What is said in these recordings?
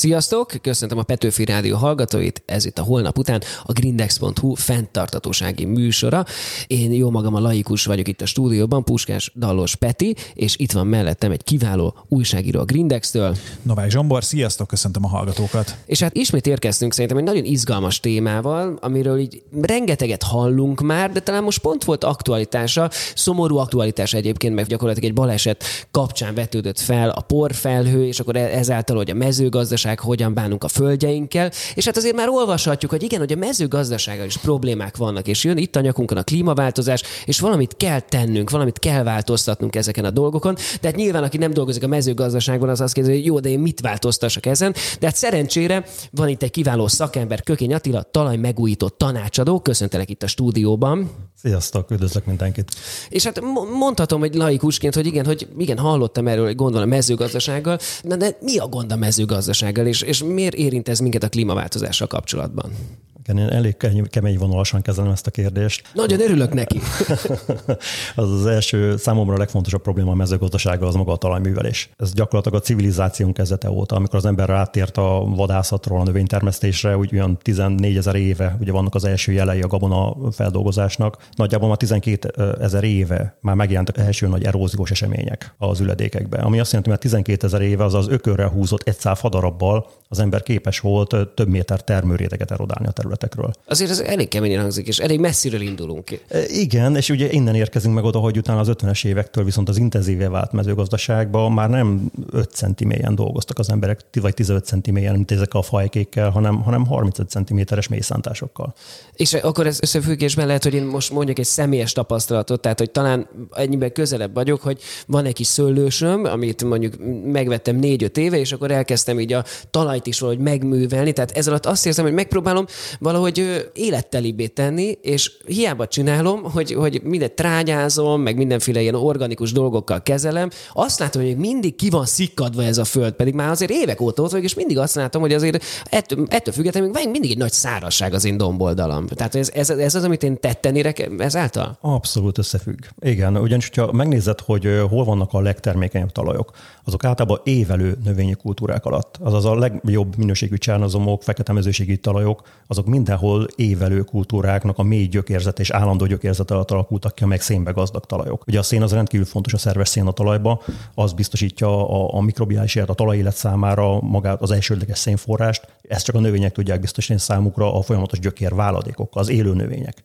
Sziasztok! Köszöntöm a Petőfi Rádió hallgatóit, ez itt a holnap után a grindex.hu fenntartatósági műsora. Én jó magam a laikus vagyok itt a stúdióban, Puskás Dallos Peti, és itt van mellettem egy kiváló újságíró a Grindex-től. Novák Zsombor, sziasztok, köszöntöm a hallgatókat. És hát ismét érkeztünk szerintem egy nagyon izgalmas témával, amiről így rengeteget hallunk már, de talán most pont volt aktualitása, szomorú aktualitás egyébként, mert gyakorlatilag egy baleset kapcsán vetődött fel a porfelhő, és akkor ezáltal, hogy a mezőgazdaság mezőgazdaság, hogyan bánunk a földjeinkkel, és hát azért már olvashatjuk, hogy igen, hogy a mezőgazdasággal is problémák vannak, és jön itt a nyakunkon a klímaváltozás, és valamit kell tennünk, valamit kell változtatnunk ezeken a dolgokon, de hát nyilván, aki nem dolgozik a mezőgazdaságban, az azt kérdezi, hogy jó, de én mit változtassak ezen, de hát szerencsére van itt egy kiváló szakember, Kökény Attila, talaj megújító tanácsadó, köszöntelek itt a stúdióban. Sziasztok, üdvözlök mindenkit. És hát mondhatom, hogy laikusként, hogy igen, hogy igen, hallottam erről, hogy gond van a mezőgazdasággal, de, de mi a gond a mezőgazdasággal, és, és miért érint ez minket a klímaváltozással kapcsolatban? Én elég kemény vonalasan kezelem ezt a kérdést. Nagyon örülök neki. az az első számomra a legfontosabb probléma a mezőgazdasággal az maga a talajművelés. Ez gyakorlatilag a civilizációnk kezdete óta, amikor az ember rátért a vadászatról, a növénytermesztésre, úgy olyan 14 ezer éve, ugye vannak az első jelei a gabona feldolgozásnak. Nagyjából már 12 ezer éve már megjelentek első nagy eróziós események az üledékekben, ami azt jelenti, hogy 12 ezer éve az az ökörrel húzott egy szál fadarabbal az ember képes volt több méter termőréteget erodálni a területekről. Azért ez elég keményen hangzik, és elég messziről indulunk ki. E, igen, és ugye innen érkezünk meg oda, hogy utána az 50-es évektől viszont az intenzívé vált mezőgazdaságban már nem 5 centi mélyen dolgoztak az emberek, vagy 15 centi mélyen, mint ezek a fajkékkel, hanem, hanem 35 centiméteres mélyszántásokkal. És akkor ez összefüggésben lehet, hogy én most mondjuk egy személyes tapasztalatot, tehát hogy talán ennyiben közelebb vagyok, hogy van egy kis szőlősöm, amit mondjuk megvettem négy-öt éve, és akkor elkezdtem így a talaj talajt is valahogy megművelni, tehát ez alatt azt érzem, hogy megpróbálom valahogy élettelibé tenni, és hiába csinálom, hogy, hogy mindent trágyázom, meg mindenféle ilyen organikus dolgokkal kezelem, azt látom, hogy mindig ki van szikkadva ez a föld, pedig már azért évek óta ott vagyok, és mindig azt látom, hogy azért ettől, ettől függetlenül még mindig egy nagy szárazság az én domboldalam. Tehát ez, ez, ez az, amit én tetten érek ezáltal? Abszolút összefügg. Igen, ugyanis, ha megnézed, hogy hol vannak a legtermékenyebb talajok, azok általában évelő növényi kultúrák alatt. Azaz a legjobb minőségű csernozomok, fekete mezőségi talajok, azok mindenhol évelő kultúráknak a mély gyökérzet és állandó gyökérzet alatt alakultak ki a meg szénbe gazdag talajok. Ugye a szén az rendkívül fontos a szerves szén a talajba, az biztosítja a, a mikrobiális élet, a talajélet számára magát az elsődleges szénforrást, ezt csak a növények tudják biztosítani számukra a folyamatos gyökér váladékokkal, az élő növények.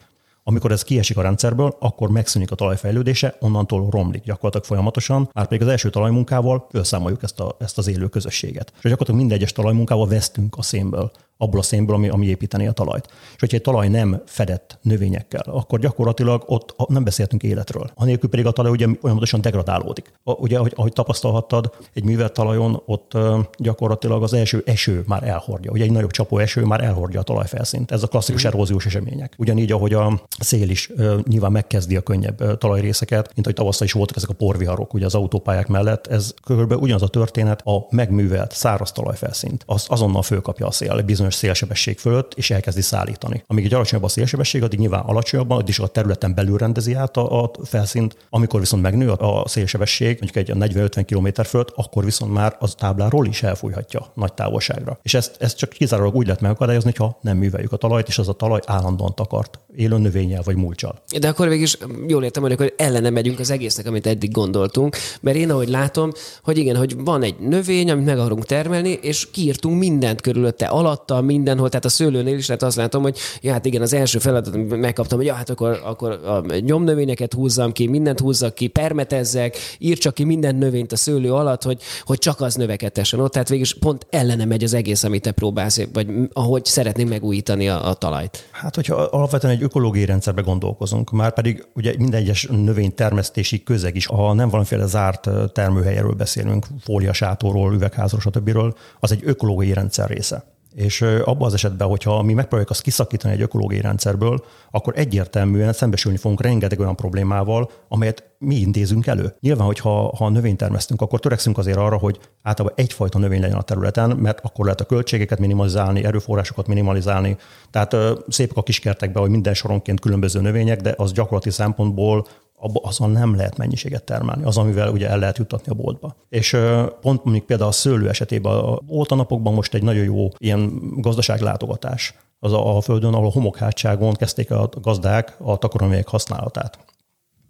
Amikor ez kiesik a rendszerből, akkor megszűnik a talajfejlődése, onnantól romlik gyakorlatilag folyamatosan, már pedig az első talajmunkával felszámoljuk ezt, a, ezt az élő közösséget. És gyakorlatilag minden egyes talajmunkával vesztünk a szénből abból a szénből, ami, ami építeni a talajt. És hogyha egy talaj nem fedett növényekkel, akkor gyakorlatilag ott nem beszéltünk életről. Anélkül pedig a talaj ugye folyamatosan degradálódik. Ugye, ahogy, ahogy tapasztalhattad, egy művelt talajon ott gyakorlatilag az első eső már elhordja. Ugye egy nagyobb csapó eső már elhordja a talajfelszínt. Ez a klasszikus eróziós események. Ugyanígy, ahogy a szél is nyilván megkezdi a könnyebb talajrészeket, mint ahogy tavasszal is voltak ezek a porviharok ugye az autópályák mellett, ez körülbelül ugyanaz a történet a megművelt száraz talajfelszínt. Az azonnal fölkapja a szél, bizonyos bizonyos szélsebesség fölött, és elkezdi szállítani. Amíg egy alacsonyabb a szélsebesség, addig nyilván alacsonyabban, addig is a területen belül rendezi át a, a felszínt. Amikor viszont megnő a szélsebesség, mondjuk egy 40-50 km fölött, akkor viszont már az tábláról is elfújhatja nagy távolságra. És ezt, ezt csak kizárólag úgy lehet megakadályozni, ha nem műveljük a talajt, és az a talaj állandóan takart élő növényel vagy mulcsal. De akkor végig is jól értem, hogy akkor ellene megyünk az egésznek, amit eddig gondoltunk, mert én ahogy látom, hogy igen, hogy van egy növény, amit meg akarunk termelni, és kiírtunk mindent körülötte, alatta, rajta mindenhol, tehát a szőlőnél is, tehát azt látom, hogy ja, hát igen, az első feladatot megkaptam, hogy ja, hát akkor, akkor a nyomnövényeket húzzam ki, mindent húzzak ki, permetezzek, írtsak ki minden növényt a szőlő alatt, hogy, hogy csak az növekedhessen ott. Tehát végül pont ellene megy az egész, amit te próbálsz, vagy ahogy szeretnénk megújítani a, a talajt. Hát, hogyha alapvetően egy ökológiai rendszerbe gondolkozunk, már pedig ugye minden egyes növénytermesztési közeg is, ha nem valamiféle zárt termőhelyről beszélünk, fóliasátóról, üvegházról, stb., az egy ökológiai rendszer része. És abban az esetben, hogyha mi megpróbáljuk azt kiszakítani egy ökológiai rendszerből, akkor egyértelműen szembesülni fogunk rengeteg olyan problémával, amelyet mi intézünk elő. Nyilván, hogyha ha növényt termesztünk, akkor törekszünk azért arra, hogy általában egyfajta növény legyen a területen, mert akkor lehet a költségeket minimalizálni, erőforrásokat minimalizálni. Tehát szépek a kiskertekben, hogy minden soronként különböző növények, de az gyakorlati szempontból azon nem lehet mennyiséget termelni, az, amivel ugye el lehet juttatni a boltba. És pont mondjuk például a szőlő esetében a napokban most egy nagyon jó ilyen gazdaságlátogatás az a, a földön, ahol a homokhátságon kezdték a gazdák a takarómányok használatát.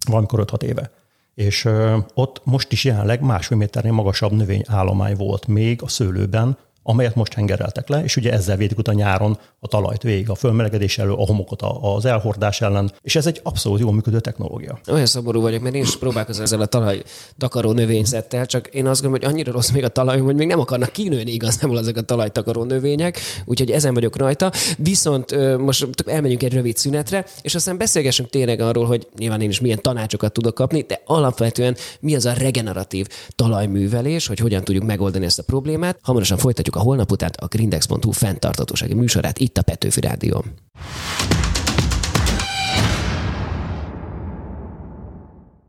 Valamikor 5-6 éve. És ott most is jelenleg másfél méternél magasabb növényállomány volt még a szőlőben, amelyet most hengereltek le, és ugye ezzel védik utána nyáron a talajt végig, a fölmelegedés elő, a homokot az elhordás ellen, és ez egy abszolút jól működő technológia. Olyan szomorú vagyok, mert én is próbálkozom ezzel a talaj takaró növényzettel, csak én azt gondolom, hogy annyira rossz még a talaj, hogy még nem akarnak kinőni igazából ezek a talajtakaró növények, úgyhogy ezen vagyok rajta. Viszont most elmegyünk egy rövid szünetre, és aztán beszélgessünk tényleg arról, hogy nyilván én is milyen tanácsokat tudok kapni, de alapvetően mi az a regeneratív talajművelés, hogy hogyan tudjuk megoldani ezt a problémát. Hamarosan folytatjuk a holnap után a grindex.hu fenntartatósági műsorát itt a Petőfi Rádión.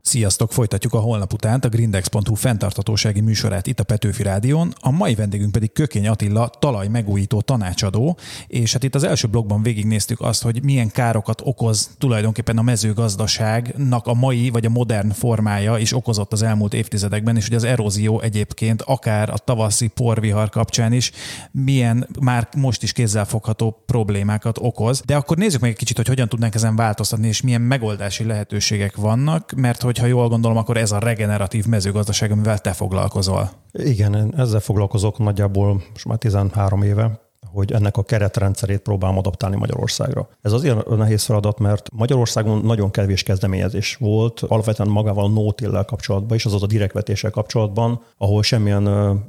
Sziasztok! Folytatjuk a holnap után a grindex.hu fenntartatósági műsorát itt a Petőfi Rádión. A mai vendégünk pedig Kökény Attila, talaj megújító tanácsadó, és hát itt az első blogban végignéztük azt, hogy milyen károkat okoz tulajdonképpen a mezőgazdaságnak a mai vagy a modern formája is okozott az elmúlt évtizedekben, és hogy az erózió egyébként akár a tavaszi porvihar kapcsán is milyen már most is kézzelfogható problémákat okoz. De akkor nézzük meg egy kicsit, hogy hogyan tudnánk ezen változtatni, és milyen megoldási lehetőségek vannak, mert hogy hogyha jól gondolom, akkor ez a regeneratív mezőgazdaság, amivel te foglalkozol. Igen, ezzel foglalkozok nagyjából most már 13 éve hogy ennek a keretrendszerét próbálom adaptálni Magyarországra. Ez azért nehéz feladat, mert Magyarországon nagyon kevés kezdeményezés volt, alapvetően magával a no kapcsolatban is, azaz a direkvetéssel kapcsolatban, ahol semmilyen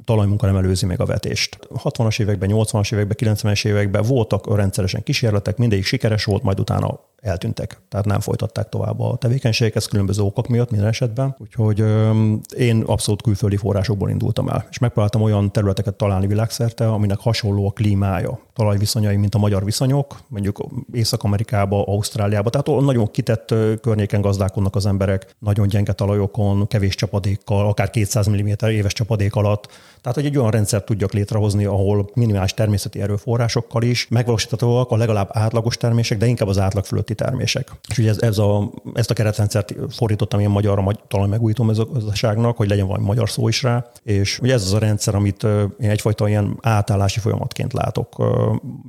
talajmunka nem előzi meg a vetést. 60-as években, 80-as években, 90-es években voltak rendszeresen kísérletek, mindegyik sikeres volt, majd utána eltűntek, tehát nem folytatták tovább a tevékenységeket különböző okok miatt minden esetben. Úgyhogy én abszolút külföldi forrásokból indultam el, és megpróbáltam olyan területeket találni világszerte, aminek hasonló a klímája, talajviszonyai, mint a magyar viszonyok, mondjuk Észak-Amerikába, Ausztráliába, tehát nagyon kitett környéken gazdálkodnak az emberek, nagyon gyenge talajokon, kevés csapadékkal, akár 200 mm éves csapadék alatt. Tehát, hogy egy olyan rendszert tudjak létrehozni, ahol minimális természeti erőforrásokkal is megvalósíthatóak a legalább átlagos termések, de inkább az átlag fölötti termések. És ugye ez, ez a, ezt a keretrendszert fordítottam én magyarra, majd talán megújítom mezőgazdaságnak, hogy legyen valami magyar szó is rá. És ugye ez az a rendszer, amit én egyfajta ilyen átállási folyamatként látok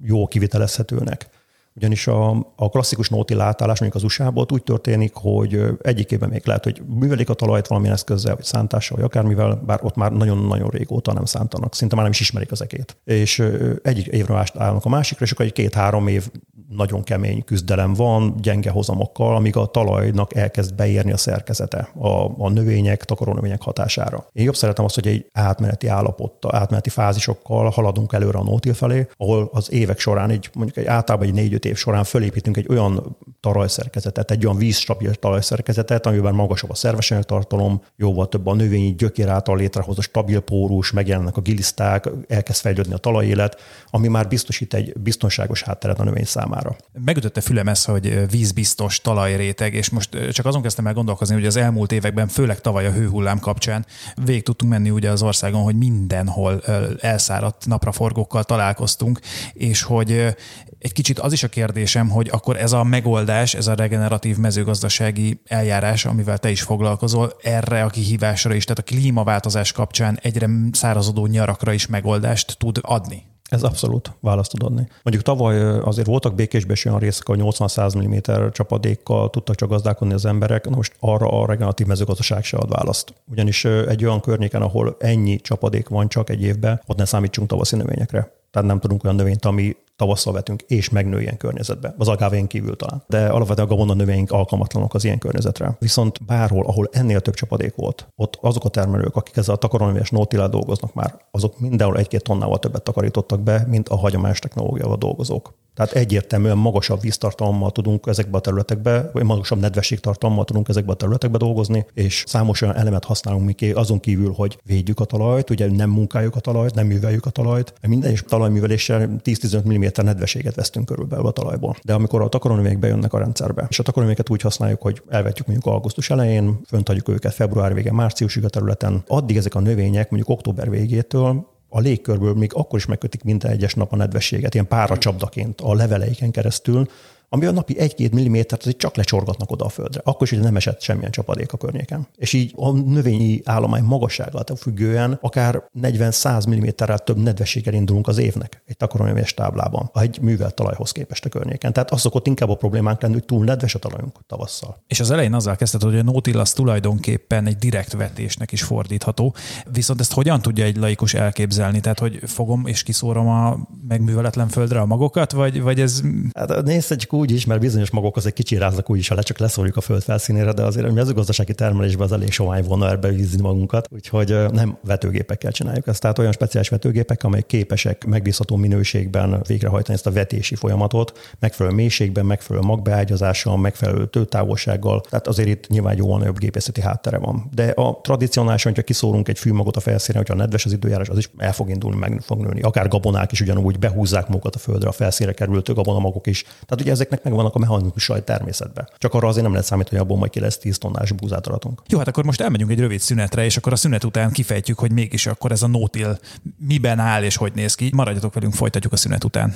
jó kivitelezhetőnek. Ugyanis a, a klasszikus nóti látállás mondjuk az usa úgy történik, hogy egyik évben még lehet, hogy művelik a talajt valamilyen eszközzel, vagy szántással, vagy akármivel, bár ott már nagyon-nagyon régóta nem szántanak, szinte már nem is ismerik az ekét. És egyik évre állnak a másikra, és akkor egy két-három év nagyon kemény küzdelem van, gyenge hozamokkal, amíg a talajnak elkezd beérni a szerkezete a, a növények, takarónövények hatására. Én jobb szeretem azt, hogy egy átmeneti állapottal, átmeneti fázisokkal haladunk előre a nótil felé, ahol az évek során, egy, mondjuk egy általában egy négy-öt év során fölépítünk egy olyan talajszerkezetet, egy olyan vízstabil talajszerkezetet, amiben magasabb a szerves tartalom, jóval több a növényi gyökér által létrehozott stabil pórus, megjelennek a giliszták, elkezd fejlődni a talajélet, ami már biztosít egy biztonságos hátteret a növény számára. Megütötte fülem ez, hogy vízbiztos talajréteg, és most csak azon kezdtem el gondolkozni, hogy az elmúlt években, főleg tavaly a hőhullám kapcsán végig tudtunk menni ugye az országon, hogy mindenhol elszáradt napraforgókkal találkoztunk, és hogy egy kicsit az is a kérdésem, hogy akkor ez a megoldás, ez a regeneratív mezőgazdasági eljárás, amivel te is foglalkozol, erre a kihívásra is, tehát a klímaváltozás kapcsán egyre szárazodó nyarakra is megoldást tud adni. Ez abszolút választ tud adni. Mondjuk tavaly azért voltak békésben is olyan részek, hogy 80-100 mm csapadékkal tudtak csak gazdálkodni az emberek, Na most arra a regeneratív mezőgazdaság se ad választ. Ugyanis egy olyan környéken, ahol ennyi csapadék van csak egy évben, ott ne számítsunk tavaszi növényekre. Tehát nem tudunk olyan növényt, ami tavasszal vetünk, és megnő ilyen környezetbe. Az agávén kívül talán. De alapvetően a gabona növények alkalmatlanok az ilyen környezetre. Viszont bárhol, ahol ennél több csapadék volt, ott azok a termelők, akik ezzel a takarónövényes nótilá dolgoznak már, azok mindenhol egy-két tonnával többet takarítottak be, mint a hagyományos technológiával dolgozók. Tehát egyértelműen magasabb víztartalommal tudunk ezekbe a területekbe, vagy magasabb nedvességtartalommal tudunk ezekbe a területekbe dolgozni, és számos olyan elemet használunk mi azon kívül, hogy védjük a talajt, ugye nem munkáljuk a talajt, nem műveljük a talajt. Minden is talajműveléssel 10-15 mm nedvességet vesztünk körülbelül a talajból. De amikor a takarónövények bejönnek a rendszerbe, és a takarónövényeket úgy használjuk, hogy elvetjük mondjuk augusztus elején, fönt hagyjuk őket február végén, márciusig a területen, addig ezek a növények mondjuk október végétől a légkörből még akkor is megkötik minden egyes nap a nedvességet, ilyen páracsapdaként a leveleiken keresztül, ami a napi 1-2 millimétert azért csak lecsorgatnak oda a földre. Akkor is, hogy nem esett semmilyen csapadék a környéken. És így a növényi állomány magasságától függően akár 40-100 mm-rel több nedvességgel indulunk az évnek egy takaronöves táblában, egy művelt talajhoz képest a környéken. Tehát az szokott inkább a problémánk lenni, hogy túl nedves a talajunk tavasszal. És az elején azzal kezdted, hogy a Nautilus tulajdonképpen egy direkt vetésnek is fordítható. Viszont ezt hogyan tudja egy laikus elképzelni? Tehát, hogy fogom és kiszórom a megműveletlen földre a magokat, vagy, vagy ez... Hát nézhetjük úgy is, mert bizonyos magok azért kicsi ráznak úgy is, ha le csak leszorjuk a föld felszínére, de azért a mezőgazdasági termelésben az elég somány volna erbe vízni magunkat, úgyhogy nem vetőgépekkel csináljuk ezt. Tehát olyan speciális vetőgépek, amelyek képesek megbízható minőségben végrehajtani ezt a vetési folyamatot, megfelelő mélységben, megfelelő magbeágyazással, megfelelő tőtávolsággal. Tehát azért itt nyilván jóval nagyobb gépészeti háttere van. De a tradicionálisan, hogyha kiszórunk egy fűmagot a felszínre, hogyha nedves az időjárás, az is el fog indulni, meg fog nőni. Akár gabonák is ugyanúgy behúzzák magukat a földre, a felszínre kerültő gabonamagok is. Tehát ugye ezeknek megvannak a mechanizmusai természetben. Csak arra azért nem lehet számítani, hogy abból majd ki lesz 10 tonnás búzát adunk. Jó, hát akkor most elmegyünk egy rövid szünetre, és akkor a szünet után kifejtjük, hogy mégis akkor ez a nótil miben áll és hogy néz ki. Maradjatok velünk, folytatjuk a szünet után.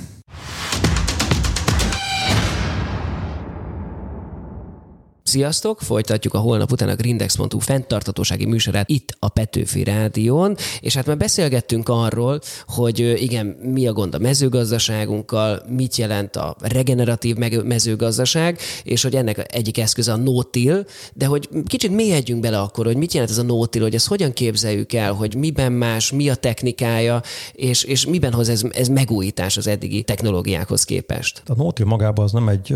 Sziasztok! Folytatjuk a holnap után a Grindex.hu fenntartatósági műsorát itt a Petőfi Rádión, és hát már beszélgettünk arról, hogy igen, mi a gond a mezőgazdaságunkkal, mit jelent a regeneratív mezőgazdaság, és hogy ennek egyik eszköze a no-till, de hogy kicsit mélyedjünk bele akkor, hogy mit jelent ez a no-till, hogy ezt hogyan képzeljük el, hogy miben más, mi a technikája, és, és miben hoz ez, ez megújítás az eddigi technológiákhoz képest. A no-till magában az nem egy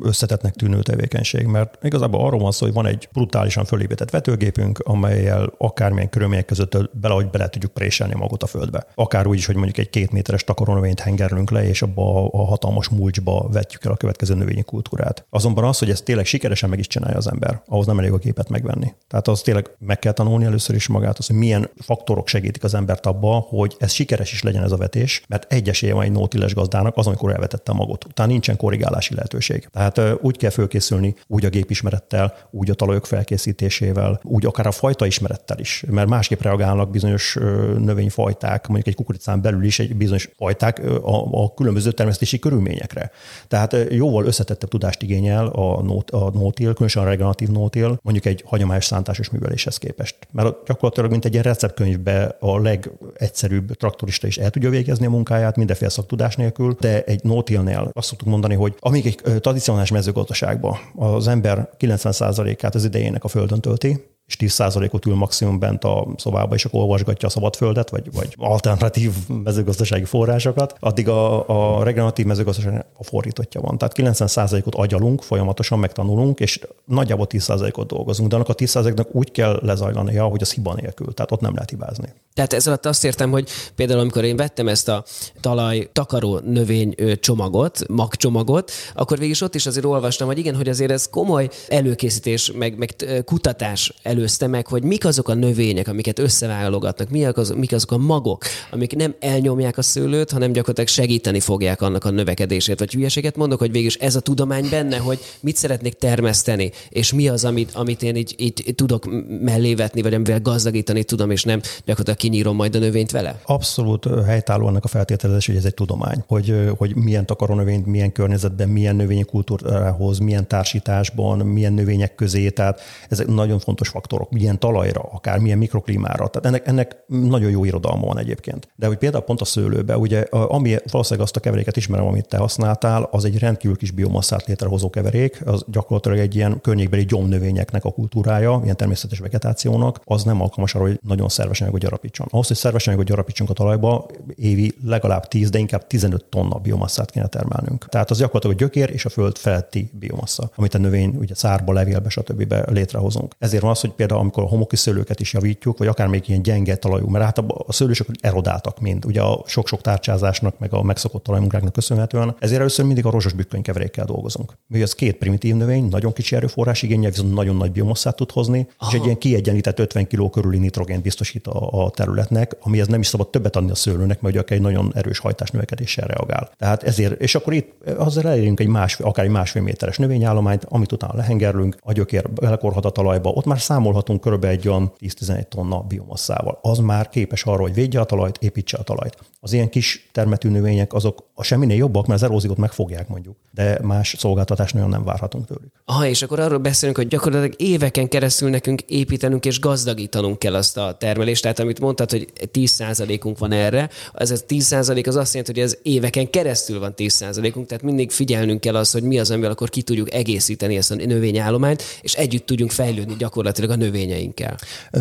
összetettnek tűnő tevékenység, mert igazából arról van szó, hogy van egy brutálisan fölépített vetőgépünk, amelyel akármilyen körülmények között bele, hogy bele tudjuk préselni magot a földbe. Akár úgy is, hogy mondjuk egy két méteres takaronövényt hengerlünk le, és abba a hatalmas mulcsba vetjük el a következő növényi kultúrát. Azonban az, hogy ezt tényleg sikeresen meg is csinálja az ember, ahhoz nem elég a képet megvenni. Tehát az tényleg meg kell tanulni először is magát, az, hogy milyen faktorok segítik az embert abba, hogy ez sikeres is legyen ez a vetés, mert egyes van egy nótiles gazdának az, amikor elvetette magot. Utána nincsen korrigálási lehetőség. Tehát úgy kell fölkészülni, úgy a gép ismerettel, úgy a talajok felkészítésével, úgy akár a fajta ismerettel is, mert másképp reagálnak bizonyos növényfajták, mondjuk egy kukoricán belül is egy bizonyos fajták a, a különböző termesztési körülményekre. Tehát jóval összetettebb tudást igényel a, nót, a nótil, különösen a regeneratív nótil, mondjuk egy hagyományos szántásos műveléshez képest. Mert gyakorlatilag, mint egy ilyen receptkönyvbe a legegyszerűbb traktorista is el tudja végezni a munkáját, mindenféle szaktudás nélkül, de egy nótilnél azt szoktuk mondani, hogy amíg egy tradicionális mezőgazdaságban az ember 90%-át az idejének a földön tölti, és 10%-ot ül maximum bent a szobába, és akkor olvasgatja a szabadföldet, vagy, vagy alternatív mezőgazdasági forrásokat, addig a, a regeneratív mezőgazdaság a fordítottja van. Tehát 90%-ot agyalunk, folyamatosan megtanulunk, és nagyjából 10%-ot dolgozunk, de annak a 10%-nak úgy kell lezajlania, hogy az hiba nélkül, tehát ott nem lehet hibázni. Tehát ez alatt azt értem, hogy például amikor én vettem ezt a talaj takaró növény csomagot, magcsomagot, akkor végig ott is azért olvastam, hogy igen, hogy azért ez komoly előkészítés, meg, meg kutatás előzte meg, hogy mik azok a növények, amiket összeválogatnak, mik, az, mik azok a magok, amik nem elnyomják a szőlőt, hanem gyakorlatilag segíteni fogják annak a növekedését. Vagy hülyeséget mondok, hogy végig ez a tudomány benne, hogy mit szeretnék termeszteni, és mi az, amit, amit én így, így tudok mellévetni, vagy amivel gazdagítani tudom, és nem gyakorlatilag kinyírom majd a növényt vele? Abszolút helytálló annak a feltételezés, hogy ez egy tudomány, hogy, hogy milyen takarónövényt, milyen környezetben, milyen növényi kultúrához, milyen társításban, milyen növények közé, tehát ezek nagyon fontos faktorok, milyen talajra, akár milyen mikroklímára. Tehát ennek, ennek nagyon jó irodalma van egyébként. De hogy például pont a szőlőbe, ugye, ami valószínűleg azt a keveréket ismerem, amit te használtál, az egy rendkívül kis biomasszát létrehozó keverék, az gyakorlatilag egy ilyen környékbeli gyomnövényeknek a kultúrája, ilyen természetes vegetációnak, az nem alkalmas arra, hogy nagyon szerves anyagot gyarapítson. Ahhoz, hogy szerves anyagot gyarapítsunk a talajba, évi legalább 10, de inkább 15 tonna biomasszát kéne termelnünk. Tehát az gyakorlatilag a gyökér és a föld feletti biomassa, amit a növény ugye szárba, levélbe, stb. létrehozunk. Ezért van az, hogy például amikor a homoki szőlőket is javítjuk, vagy akár még ilyen gyenge talajú, mert általában a szőlősök erodáltak mind, ugye a sok-sok tárcsázásnak, meg a megszokott talajmunkáknak köszönhetően. Ezért először mindig a rozsos bükkönykeverékkel dolgozunk. Mi ez két primitív növény, nagyon kicsi erőforrás igényel, viszont nagyon nagy biomasszát tud hozni, Aha. és egy ilyen kiegyenlített 50 kg körüli nitrogént biztosít a, a területnek, amihez nem is szabad többet adni a szőlőnek, mert ugye egy nagyon erős hajtás növekedéssel reagál. Tehát ezért, és akkor itt azzal elérünk egy más, akár egy másfél méteres növényállományt, amit utána lehengerlünk, a gyökér belekorhat a talajba, ott már számol számolhatunk körülbelül egy olyan 10-11 tonna biomasszával. Az már képes arra, hogy védje a talajt, építse a talajt. Az ilyen kis termetű növények azok a semminél jobbak, mert az eróziót megfogják mondjuk, de más szolgáltatást nagyon nem várhatunk tőlük. Aha, és akkor arról beszélünk, hogy gyakorlatilag éveken keresztül nekünk építenünk és gazdagítanunk kell azt a termelést. Tehát amit mondtad, hogy 10%-unk van erre, ez a 10% az azt jelenti, hogy ez éveken keresztül van 10%-unk, tehát mindig figyelnünk kell az, hogy mi az, amivel akkor ki tudjuk egészíteni ezt a növényállományt, és együtt tudjunk fejlődni gyakorlatilag a növényeinkkel.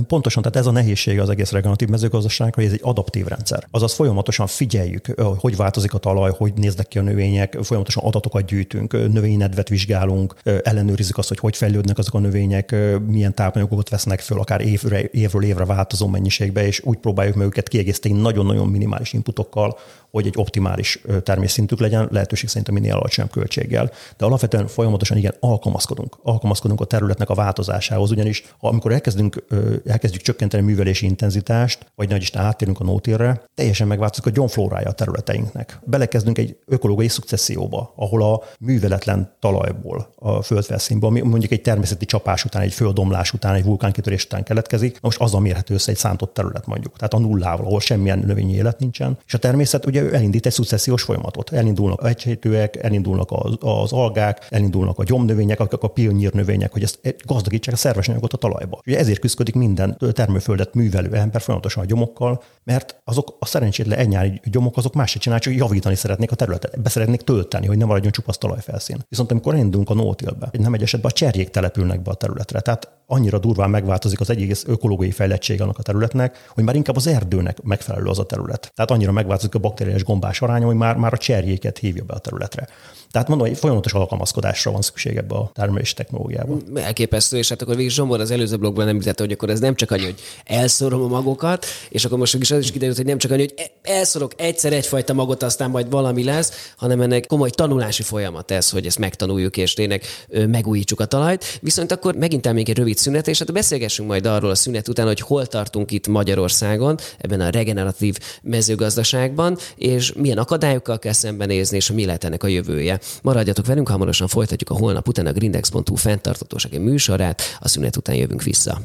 Pontosan, tehát ez a nehézsége az egész regeneratív mezőgazdaság, hogy ez egy adaptív rendszer. Azaz folyamatosan figyeljük, hogy változik a talaj, hogy néznek ki a növények, folyamatosan adatokat gyűjtünk, növényi nedvet vizsgálunk, ellenőrizzük azt, hogy hogy fejlődnek azok a növények, milyen tápanyagokat vesznek föl, akár évre, évről évre változó mennyiségbe, és úgy próbáljuk meg őket kiegészíteni nagyon-nagyon minimális inputokkal, hogy egy optimális természintük legyen, lehetőség szerint a minél alacsonyabb költséggel. De alapvetően folyamatosan igen, alkalmazkodunk. Alkalmazkodunk a területnek a változásához, ugyanis amikor elkezdünk, elkezdjük csökkenteni a művelési intenzitást, vagy nagy Isten áttérünk a nótérre, teljesen megváltozik a gyomflórája a területeinknek. Belekezdünk egy ökológiai szukcesszióba, ahol a műveletlen talajból, a földfelszínből, ami mondjuk egy természeti csapás után, egy földomlás után, egy vulkánkitörés után keletkezik, most az a mérhető össze egy szántott terület mondjuk. Tehát a nullával, ahol semmilyen növényi élet nincsen. És a természet ugye elindít egy szucessziós folyamatot. Elindulnak a egysétőek, elindulnak az, az algák, elindulnak a gyomnövények, akik a pionnír növények, hogy ezt gazdagítsák a szerves anyagot a talajba. Ugye ezért küzdik minden termőföldet művelő ember folyamatosan a gyomokkal, mert azok a szerencsétlen egynyári gyomok azok más csinál, csak javítani szeretnék a területet, be szeretnék tölteni, hogy ne maradjon csupasz talajfelszín. Viszont amikor elindulunk a nótilbe, nem egy esetben a cserjék települnek be a területre. Tehát annyira durván megváltozik az egész ökológiai fejlettség annak a területnek, hogy már inkább az erdőnek megfelelő az a terület. Tehát annyira megváltozik a bakteriális gombás aránya, hogy már, már a cserjéket hívja be a területre. Tehát mondom, hogy folyamatos alkalmazkodásra van szükség ebbe a termelési technológiába. Elképesztő, és hát akkor végig Zsombor az előző blogban említette, hogy akkor ez nem csak annyi, hogy elszorom a magokat, és akkor most is az is kiderült, hogy nem csak annyi, hogy elszorok egyszer egyfajta magot, aztán majd valami lesz, hanem ennek komoly tanulási folyamat ez, hogy ezt megtanuljuk, és tényleg megújítsuk a talajt. Viszont akkor megint elmegyünk egy rövid szünet, és hát beszélgessünk majd arról a szünet után, hogy hol tartunk itt Magyarországon, ebben a regeneratív mezőgazdaságban, és milyen akadályokkal kell szembenézni, és mi lehet ennek a jövője. Maradjatok velünk, hamarosan folytatjuk a holnap után a grindex.hu fenntartatósági műsorát, a szünet után jövünk vissza.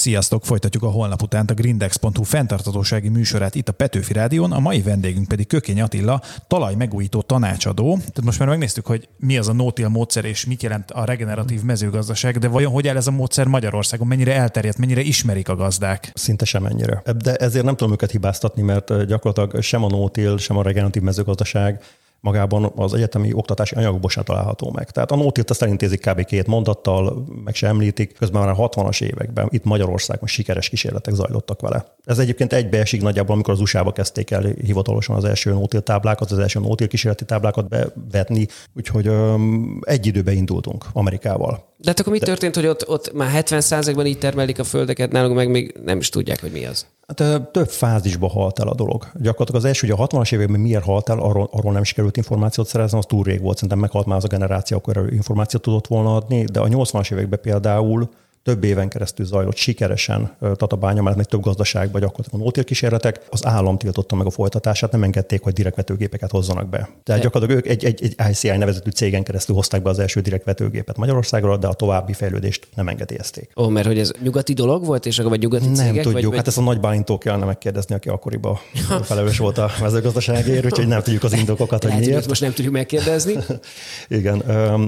Sziasztok! Folytatjuk a holnap után a grindex.hu fenntartatósági műsorát itt a Petőfi Rádión, a mai vendégünk pedig Kökény Attila, talaj megújító tanácsadó. Tehát most már megnéztük, hogy mi az a no módszer és mit jelent a regeneratív mezőgazdaság, de vajon hogy áll ez a módszer Magyarországon, mennyire elterjedt, mennyire ismerik a gazdák? Szinte sem ennyire. De ezért nem tudom őket hibáztatni, mert gyakorlatilag sem a no sem a regeneratív mezőgazdaság magában az egyetemi oktatási anyagokból sem található meg. Tehát a nótilt azt elintézik kb. két mondattal, meg se említik, közben már a 60-as években itt Magyarországon sikeres kísérletek zajlottak vele. Ez egyébként egybeesik nagyjából, amikor az USA-ba kezdték el hivatalosan az első nótil táblákat, az első nótil kísérleti táblákat bevetni, úgyhogy öm, egy időben indultunk Amerikával. De hát akkor mi De... történt, hogy ott, ott már 70%-ban így termelik a földeket, nálunk meg még nem is tudják, hogy mi az? Hát több fázisba halt el a dolog. Gyakorlatilag az első, hogy a 60-as években miért halt el, arról, arról nem sikerült információt szerezni, az túl rég volt. Szerintem meghalt már az a generáció, akkor információt tudott volna adni, de a 80-as években például több éven keresztül zajlott sikeresen Tatabánya, mert meg több gazdaságban gyakorlatilag nótér kísérletek, az állam tiltotta meg a folytatását, nem engedték, hogy direktvetőgépeket hozzanak be. Tehát gyakorlatilag ők egy, egy, egy ICI nevezetű cégen keresztül hozták be az első direktvetőgépet Magyarországra, de a további fejlődést nem engedélyezték. Ó, mert hogy ez nyugati dolog volt, és akkor vagy nyugati nem cégek? tudjuk, vagy, hát ezt a nagy bálintól kellene megkérdezni, aki akkoriban felelős volt a mezőgazdaságért, úgyhogy nem tudjuk az indokokat, hogy miért. most nem tudjuk megkérdezni. Igen,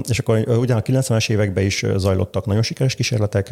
és akkor ugyan a 90-es években is zajlottak nagyon sikeres kísérletek,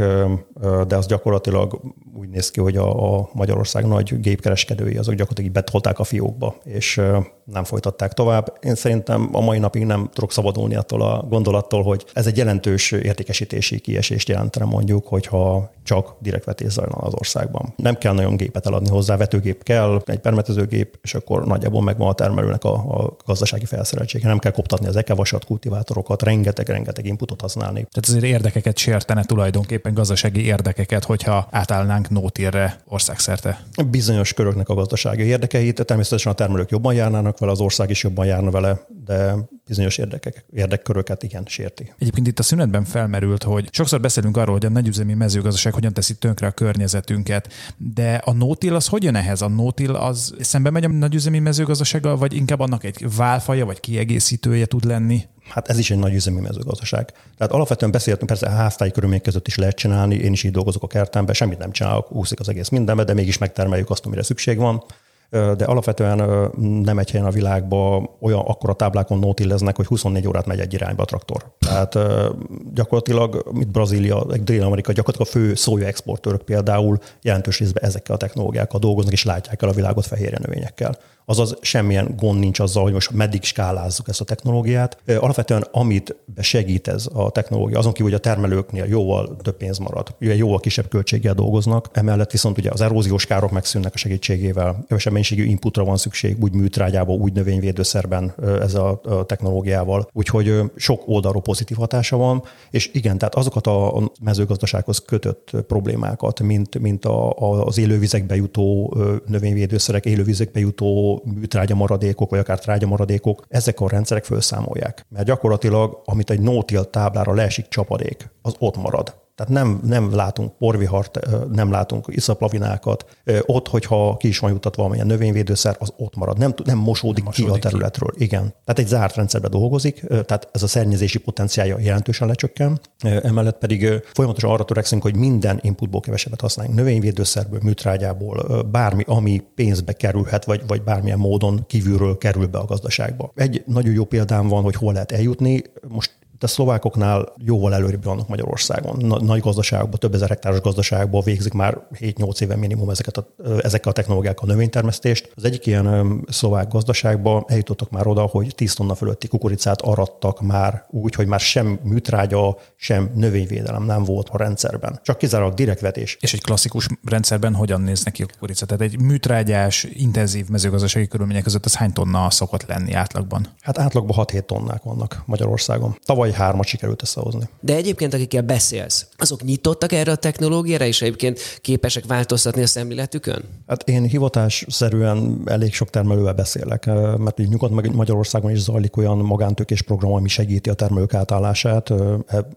de az gyakorlatilag úgy néz ki, hogy a Magyarország nagy gépkereskedői azok gyakorlatilag betolták a fiókba, és nem folytatták tovább. Én szerintem a mai napig nem tudok szabadulni attól a gondolattól, hogy ez egy jelentős értékesítési kiesést jelentene mondjuk, hogyha csak direktvetés zajlana az országban. Nem kell nagyon gépet eladni hozzá, vetőgép kell, egy permetezőgép, és akkor nagyjából megvan a termelőnek a, a gazdasági felszereltsége. Nem kell koptatni az ekevasat, kultivátorokat, rengeteg-rengeteg inputot használni. Tehát azért érdekeket sértene tulajdonképpen gazdasági érdekeket, hogyha átállnánk nótírre országszerte. Bizonyos köröknek a gazdasági érdekeit, természetesen a termelők jobban járnának vele az ország is jobban járna vele, de bizonyos érdekek, érdekköröket igen sérti. Egyébként itt a szünetben felmerült, hogy sokszor beszélünk arról, hogy a nagyüzemi mezőgazdaság hogyan teszi tönkre a környezetünket, de a nótil az hogy jön ehhez? A nótil az szembe megy a nagyüzemi mezőgazdasággal, vagy inkább annak egy válfaja, vagy kiegészítője tud lenni? Hát ez is egy nagy üzemi mezőgazdaság. Tehát alapvetően beszéltünk, persze a háztáji körülmények között is lehet csinálni, én is így dolgozok a kertemben, semmit nem csinálok, úszik az egész mindenbe, de mégis megtermeljük azt, amire szükség van de alapvetően nem egy helyen a világban olyan akkora táblákon nótilleznek, hogy 24 órát megy egy irányba a traktor. Tehát gyakorlatilag, mint Brazília, Dél-Amerika, gyakorlatilag a fő szója exportőrök például jelentős részben ezekkel a technológiákkal dolgoznak, és látják el a világot fehérje növényekkel azaz semmilyen gond nincs azzal, hogy most meddig skálázzuk ezt a technológiát. Alapvetően amit segít ez a technológia, azon kívül, hogy a termelőknél jóval több pénz marad, jóval kisebb költséggel dolgoznak, emellett viszont ugye az eróziós károk megszűnnek a segítségével, kevesebb mennyiségű inputra van szükség, úgy műtrágyában, úgy növényvédőszerben ez a technológiával, úgyhogy sok oldalról pozitív hatása van, és igen, tehát azokat a mezőgazdasághoz kötött problémákat, mint, mint a, az élővizekbe jutó növényvédőszerek, élővizekbe jutó műtrágya maradékok, vagy akár trágya maradékok, ezek a rendszerek felszámolják. Mert gyakorlatilag, amit egy no táblára leesik csapadék, az ott marad. Tehát nem, nem látunk porvihart, nem látunk iszaplavinákat. Ott, hogyha ki is van jutatva valamilyen növényvédőszer, az ott marad. Nem, nem mosódik, nem ki a területről. Ki. Igen. Tehát egy zárt rendszerben dolgozik, tehát ez a szennyezési potenciálja jelentősen lecsökken. Emellett pedig folyamatosan arra törekszünk, hogy minden inputból kevesebbet használjunk. Növényvédőszerből, műtrágyából, bármi, ami pénzbe kerülhet, vagy, vagy bármilyen módon kívülről kerül be a gazdaságba. Egy nagyon jó példám van, hogy hol lehet eljutni. Most de szlovákoknál jóval előrébb vannak Magyarországon. Nagy gazdaságokban, több ezer hektáros gazdaságban végzik már 7-8 éve minimum ezeket a, ezekkel a technológiákkal a növénytermesztést. Az egyik ilyen szlovák gazdaságban eljutottak már oda, hogy 10 tonna fölötti kukoricát arattak már úgy, hogy már sem műtrágya, sem növényvédelem nem volt a rendszerben. Csak kizárólag direktvetés. És egy klasszikus rendszerben hogyan néz neki a kukorica? Tehát egy műtrágyás, intenzív mezőgazdasági körülmények között az hány tonna szokott lenni átlagban? Hát átlagban 6-7 tonnák vannak Magyarországon. Tavaly vagy hármat sikerült összehozni. De egyébként, akikkel beszélsz, azok nyitottak erre a technológiára, és egyébként képesek változtatni a szemléletükön? Hát én hivatásszerűen elég sok termelővel beszélek, mert ugye Nyugat-Magyarországon is zajlik olyan magántőkés program, ami segíti a termelők átállását eh,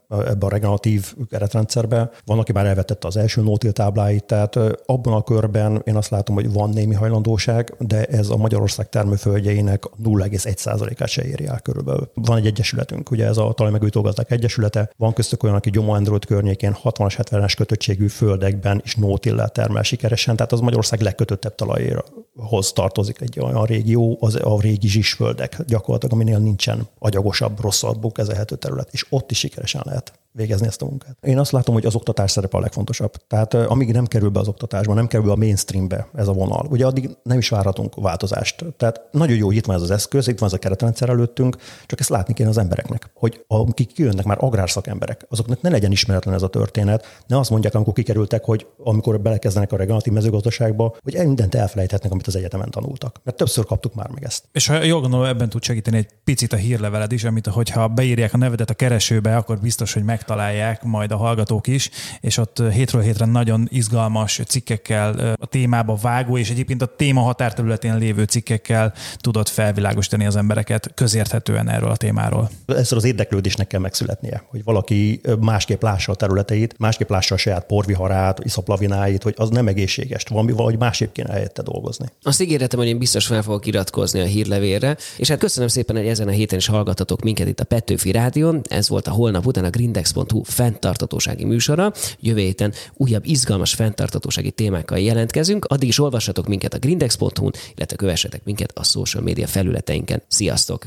ebbe a regeneratív keretrendszerbe. Van, aki már elvetette az első nótil tábláit, tehát eh, abban a körben én azt látom, hogy van némi hajlandóság, de ez a Magyarország termőföldjeinek 0,1%-át se éri el körülbelül. Van egy egyesületünk, ugye ez a Talajmegújtó Gazdák Egyesülete. Van köztük olyan, aki Gyoma Android környékén 60-as, 70-es kötöttségű földekben is nótillel termel sikeresen, tehát az Magyarország legkötöttebb talajhoz tartozik egy olyan régió, az a régi zsisföldek gyakorlatilag, aminél nincsen agyagosabb, rosszabb kezelhető terület, és ott is sikeresen lehet végezni ezt a munkát. Én azt látom, hogy az oktatás szerepe a legfontosabb. Tehát amíg nem kerül be az oktatásba, nem kerül be a mainstreambe ez a vonal, ugye addig nem is várhatunk változást. Tehát nagyon jó, hogy itt van ez az eszköz, itt van ez a keretrendszer előttünk, csak ezt látni kéne az embereknek, hogy akik kijönnek már agrárszakemberek, azoknak ne legyen ismeretlen ez a történet, ne azt mondják, amikor kikerültek, hogy amikor belekezdenek a regionális mezőgazdaságba, hogy mindent elfelejthetnek, amit az egyetemen tanultak. Mert többször kaptuk már meg ezt. És ha jól gondolom, ebben tud segíteni egy picit a hírleveled is, amit hogyha beírják a nevedet a keresőbe, akkor biztos, hogy meg megtalálják majd a hallgatók is, és ott hétről hétre nagyon izgalmas cikkekkel a témába vágó, és egyébként a téma határterületén lévő cikkekkel tudott felvilágosítani az embereket közérthetően erről a témáról. Ezzel az érdeklődésnek kell megszületnie, hogy valaki másképp lássa a területeit, másképp lássa a saját porviharát, iszaplavináit, hogy az nem egészséges, valami valahogy másképp kéne helyette dolgozni. Azt ígértem, hogy én biztos fel fogok iratkozni a hírlevélre, és hát köszönöm szépen, hogy ezen a héten is hallgatatok minket itt a Petőfi Rádión. Ez volt a holnap után a Grindex fenntartható.hu fenntartatósági műsora. Jövő héten újabb izgalmas fenntartatósági témákkal jelentkezünk. Addig is olvassatok minket a grindex.hu-n, illetve kövessetek minket a social média felületeinken. Sziasztok!